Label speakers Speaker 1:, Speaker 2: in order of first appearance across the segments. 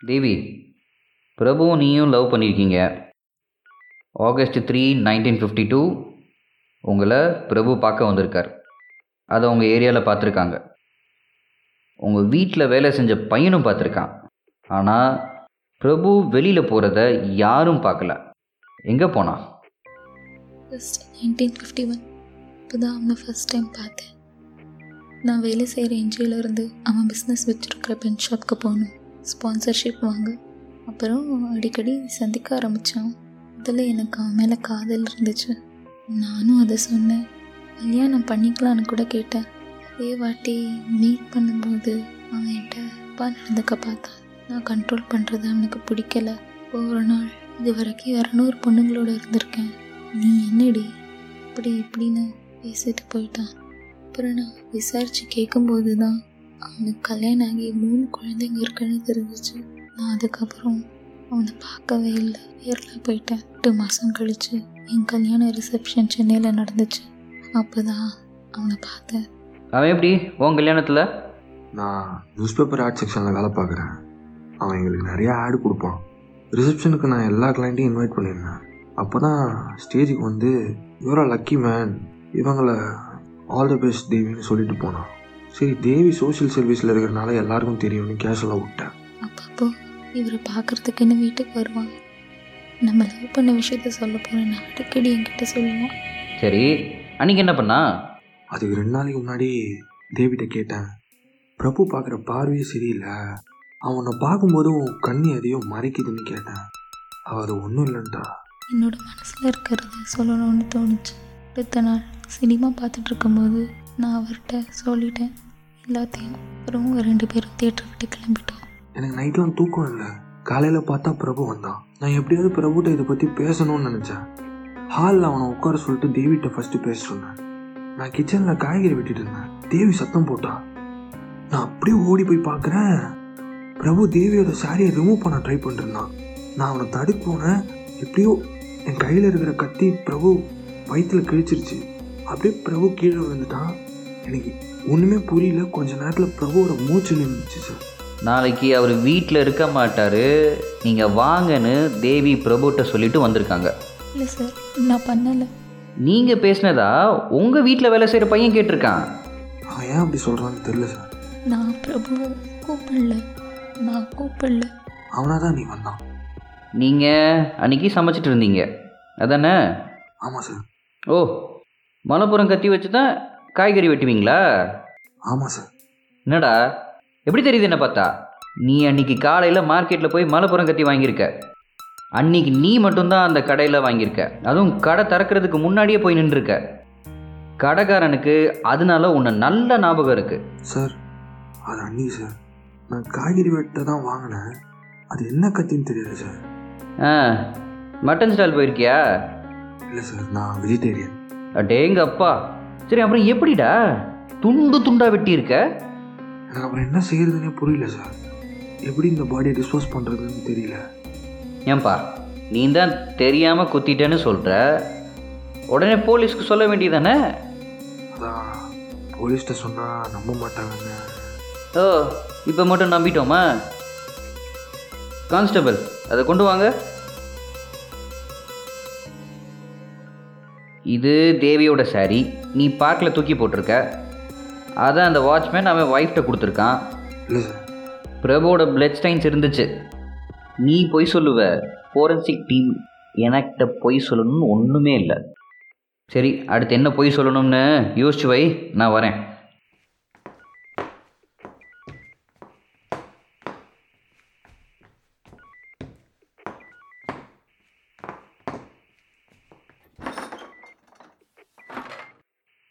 Speaker 1: தேவி பிரபுவும் நீயும் லவ் பண்ணியிருக்கீங்க August three nineteen fifty two உங்களை பிரபு பார்க்க வந்திருக்கார். அதை உங்கள் ஏரியாவில் பார்த்துருக்காங்க. உங்கள் வீட்டில் வேலை செஞ்ச பையனும் பார்த்துருக்கான். ஆனால் பிரபு வெளியில் போகிறத யாரும் பார்க்கல. எங்கே போனான்
Speaker 2: ஃபஸ்ட் நைன்டீன் ஃபிஃப்டி ஒன் இப்போ தான் அவனை ஃபஸ்ட் டைம் பார்த்தேன். நான் வேலை செய்கிற என்ஜிஓலேருந்து அவன் பிஸ்னஸ் வச்சுருக்கிற பென் ஷாப்க்கு போகணும். ஸ்பான்சர்ஷிப் வாங்க. அப்புறம் அடிக்கடி சந்திக்க ஆரம்பித்தான் அதில் எனக்கு அவன் மேலே காதல் இருந்துச்சு. நானும் அதை சொன்னேன். கல்யாணம் பண்ணிக்கலான்னு கூட கேட்டேன். அதே வாட்டி மீட் பண்ணும்போது அவன் என்கிட்ட அப்பா நடந்துக்க பார்த்தான் நான் கண்ட்ரோல் பண்ணுறது அவனுக்கு பிடிக்கல. ஒரு நாள் இது வரைக்கும் இரநூறு பொண்ணுங்களோட இருந்திருக்கேன். நீ என்னடி? இப்படி இப்படின்னு பேசிட்டு போயிட்டான். அப்புறம் நான் விசாரித்து கேட்கும்போது தான் அவனுக்கு கல்யாணம் ஆகி மூணு குழந்தைங்க இருக்குன்னு தெரிஞ்சிச்சு. நான் அதுக்கப்புறம் அவனை பார்க்கவே இல்லை. கேரளா போயிட்டேன். எட்டு மாதம் கழிச்சு என் கல்யாண ரிசப்ஷன் சென்னையில் நடந்துச்சு. அப்போ தான் அவனை பார்த்தேன்.
Speaker 1: அவன் எப்படி? உன் கல்யாணத்தில்?
Speaker 3: நான் நியூஸ் பேப்பர் ஆட் செக்ஷனில் வேலை பார்க்குறேன். அவன் எங்களுக்கு நிறைய ஆடு கொடுப்பான். ரிசப்ஷனுக்கு நான் எல்லா கிளைண்ட்டையும் இன்வைட் பண்ணியிருந்தேன். அப்போ தான் ஸ்டேஜுக்கு வந்து யூரா லக்கி மேன் இவங்கள ஆல் த பெஸ்ட் தேவின்னு சொல்லிட்டு போனான். சரி தேவி சோஷியல் சர்வீஸில் இருக்கிறனால எல்லாருக்கும் தெரியும்னு கேஷுவலாக விட்டேன்.
Speaker 2: அப்பப்போ இவரை பார்க்குறதுக்கு என்ன வீட்டுக்கு வருவாங்க. நம்ம லவ் பண்ண விஷயத்த சொல்ல போகிறேன் அடிக்கடி என்கிட்ட சொல்லுவான்.
Speaker 1: சரி அன்னைக்கு என்ன பண்ணா?
Speaker 3: அதுக்கு ரெண்டு நாளைக்கு முன்னாடி தேவிட்ட கேட்டேன். பிரபு பார்க்குற பார்வையே சரியில்லை. அவனை பார்க்கும்போதும் கண்ணி எதையோ மறைக்குதுன்னு கேட்டேன். அவள் அது ஒன்றும் இல்லைன்ட்டா.
Speaker 2: என்னோட மனசில் இருக்கிறத சொல்லணும்னு தோணுச்சு. அடுத்த நாள் சினிமா பார்த்துட்டு இருக்கும்போது நான் அவர்கிட்ட சொல்லிட்டேன். எல்லாத்தையும் அப்புறம் ரெண்டு பேரும் தியேட்டர் விட்டு கிளம்பிட்டோம்.
Speaker 3: எனக்கு நைட்லாம் தூக்கம் இல்லை. காலையில் பார்த்தா பிரபு வந்தான். நான் எப்படியாவது பிரபுட்ட இதை பற்றி பேசணும்னு நினச்சேன். ஹாலில் அவனை உட்கார சொல்லிட்டு தேவிட்ட ஃபஸ்ட்டு பேசிட்டுருந்தேன் நான் கிச்சனில் காய்கறி வெட்டிட்டு இருந்தேன். தேவி சத்தம் போட்டா நான் அப்படியே ஓடி போய் பார்க்குறேன். பிரபு தேவியோட சாரியை ரிமூவ் பண்ண ட்ரை பண்ணிருந்தான். நான் அவனை தடுப்போனேன் எப்படியோ என் கையில் இருக்கிற கத்தி பிரபு வயிற்றுல கிழிச்சிருச்சு. அப்படியே பிரபு கீழே விழுந்துட்டான். எனக்கு ஒன்றுமே புரியல. கொஞ்ச நேரத்தில் பிரபுவோட மூச்சு நின்றுச்சு சார்.
Speaker 1: நாளைக்கு அவர் வீட்டில் இருக்க மாட்டார். நீங்கள் வாங்கன்னு தேவி பிரபுட்ட சொல்லிட்டு வந்திருக்காங்க.
Speaker 2: இல்லை சார் நான் பண்ணலை.
Speaker 1: நீங்கள் பேசினதா உங்கள் வீட்டில் வேலை செய்கிற பையன் கேட்டிருக்கான்.
Speaker 3: அவன் ஏன் அப்படி சொல்கிறான்னு தெரில சார்.
Speaker 2: நான் பிரபுவை கூப்பிடல. நான் கூப்பிடல.
Speaker 3: அவனாக தான் நீ வந்தான்.
Speaker 1: நீங்கள் அன்னைக்கு சமைச்சிட்டு இருந்தீங்க. அதானே?
Speaker 3: ஆமாம் சார்.
Speaker 1: ஓ மலைப்புறம் கத்தி வச்சு தான் காய்கறி வெட்டுவீங்களா?
Speaker 3: ஆமாம் சார்
Speaker 1: என்னடா? எப்படி தெரியுது என்ன பார்த்தா? நீ அன்னைக்கு காலையில் மார்க்கெட்டில் போய் மலைப்புறம் கத்தி வாங்கியிருக்க. அன்னைக்கு நீ மட்டும்தான் அந்த கடையில் வாங்கியிருக்க. அதுவும் கடை திறக்கிறதுக்கு முன்னாடியே போய் நின்றுருக்க. கடைக்காரனுக்கு அதனால உன்னை நல்ல ஞாபகம் இருக்குது
Speaker 3: சார் அது அண்ணி சார் நான் காய்கறி வெட்ட தான் வாங்கினேன். அது என்ன கத்தின்னு தெரியல சார்
Speaker 1: ஆ மட்டன் ஸ்டால் போயிருக்கியா?
Speaker 3: இல்லை சார் நான் வெஜிடேரியன்
Speaker 1: அடேங்க அப்பா சரி அப்புறம் எப்படிடா? துண்டு துண்டா வெட்டி இருக்க
Speaker 3: எனக்கு அப்புறம் என்ன செய்யறதுன்னே புரியல சார் எப்படி இந்த பாடியை டிஸ்போஸ் பண்ணுறதுன்னு தெரியல.
Speaker 1: ஏன்பா நீ தான் தெரியாமல் குத்திட்டேன்னு சொல்கிற உடனே போலீஸ்க்கு சொல்ல வேண்டியதானே?
Speaker 3: அதான் போலீஸ்கிட்ட சொன்னால் நம்ப மாட்டாங்கன்னு.
Speaker 1: ஓ இப்போ மட்டும் நம்பிட்டோமா? கான்ஸ்டபிள் அதை கொண்டு வாங்க. இது தேவியோட சாரி நீ பார்க்கில் தூக்கி போட்டிருக்க. அதான் அந்த வாட்ச்மேன் அவன் ஒய்ஃப்ட்ட கொடுத்துருக்கான். பிரபுவோட பிளட் ஸ்டைன்ஸ் இருந்துச்சு. நீ பொய் சொல்லுவ. ஃபோரன்சிக் டீம் எனக்கிட்ட பொய் சொல்லணும்னு ஒன்றுமே இல்லை. சரி அடுத்து என்ன பொய் சொல்லணும்னு யோசிச்சு வை. நான் வரேன்.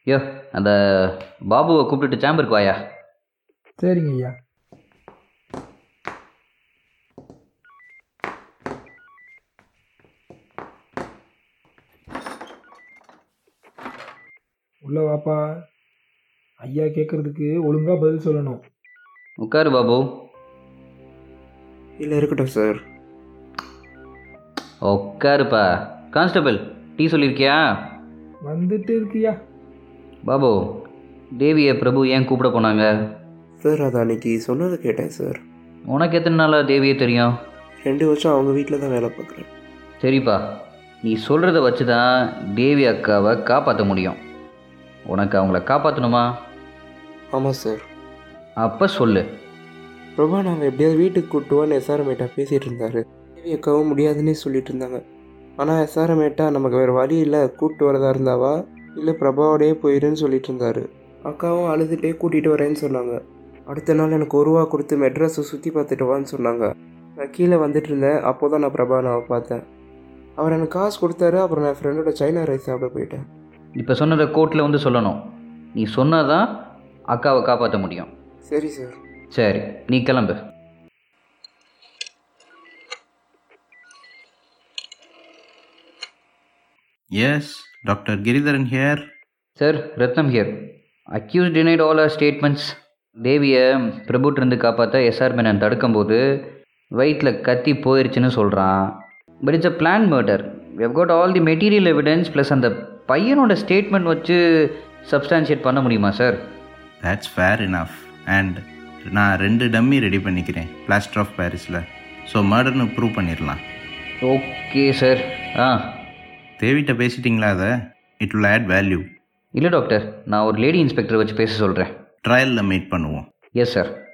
Speaker 1: யோ அந்த பாபுவை கூப்பிட்டுட்டு சேம்பருக்கு வாயா.
Speaker 4: சரிங்க ஐயா. உள்ள வாப்பா. ஐயா கேட்குறதுக்கு ஒழுங்காக பதில் சொல்லணும்.
Speaker 1: உட்காரு பாபு.
Speaker 5: இல்லை இருக்கட்டும் சார்
Speaker 1: உட்காருப்பா. கான்ஸ்டபிள் டீ சொல்லியிருக்கியா
Speaker 4: வந்துட்டு இருக்கியா?
Speaker 1: பாபு தேவியை பிரபு ஏன் கூப்பிட போனாங்க?
Speaker 5: சார் அதை அன்னைக்கு சொன்னதை கேட்டேன் சார்.
Speaker 1: உனக்கு எத்தனை நாளாக தேவியை தெரியும்?
Speaker 5: ரெண்டு வருஷம் அவங்க வீட்டில் தான் வேலை பார்க்குறேன்.
Speaker 1: சரிப்பா நீ சொல்கிறத வச்சு தான் தேவி அக்காவை காப்பாற்ற முடியும். உனக்கு அவங்கள காப்பாற்றணுமா
Speaker 5: ஆமாம் சார்.
Speaker 1: அப்போ சொல்லு.
Speaker 5: பிரபா நாங்கள் எப்படியாவது வீட்டுக்கு கூட்டுவான்னு எஸ்ஆர்எமேட்டா பேசிகிட்டு இருந்தாரு. தேவி அக்காவும் முடியாதுன்னே சொல்லிட்டு இருந்தாங்க. ஆனால் எஸ்ஆர்எமேட்டா நமக்கு வேறு வழி இல்லை. கூப்பிட்டு வரதா இருந்தாவா? இல்லை பிரபாவோடயே போயிருன்னு சொல்லிட்டு இருந்தாரு அக்காவும் அழுதுகிட்டே கூட்டிகிட்டு வரேன்னு சொன்னாங்க. அடுத்த நாள் எனக்கு ஒரு ரூபா கொடுத்து மெட்ராஸை சுற்றி பார்த்துட்டு வான்னு சொன்னாங்க. நான் கீழே வந்துட்டு இருந்தேன். அப்போ தான் நான் பிரபா நான் பார்த்தேன். அவர் எனக்கு காசு கொடுத்தாரு. அப்புறம் நான் ஃப்ரெண்டோட சைனா ரைஸ் சாப்பிட போயிட்டேன்.
Speaker 1: இப்போ சொன்னதை கோர்ட்டில் வந்து சொல்லணும். நீ சொன்னாதான் அக்காவை காப்பாற்ற முடியும்.
Speaker 5: சரி சார்
Speaker 1: சரி நீ கிளம்பு.
Speaker 6: Yes, Dr. Giridharan here.
Speaker 1: Sir Ratnam here accused denied all our statements தேவியை பிரபுட்டிருந்து காப்பாற்ற எஸ்ஆர் மேனன் தடுக்கும்போது வயிற்றில் கத்தி போயிருச்சுன்னு சொல்கிறான் but it's a plan murder we've got all the material evidence plus அந்த பையனோட ஸ்டேட்மெண்ட் வச்சு சப்ஸ்டான்ஷியேட் பண்ண முடியுமா sir
Speaker 6: That's fair enough. And நான் ரெண்டு டம்மி ரெடி பண்ணிக்கிறேன். பிளாஸ்டர் ஆஃப் பாரிஸில் ஸோ மர்டர்னு ப்ரூவ் பண்ணிடலாம்.
Speaker 1: ஓகே சார் ஆ.
Speaker 6: தேவிட்ட பேசிட்டிங்களா அதை? இட் will add வேல்யூ
Speaker 1: இல்லை டாக்டர் நான் ஒரு லேடி இன்ஸ்பெக்டர் வச்சு பேச சொல்கிறேன்
Speaker 6: ட்ரையலில் மீட் பண்ணுவோம்.
Speaker 1: Yes sir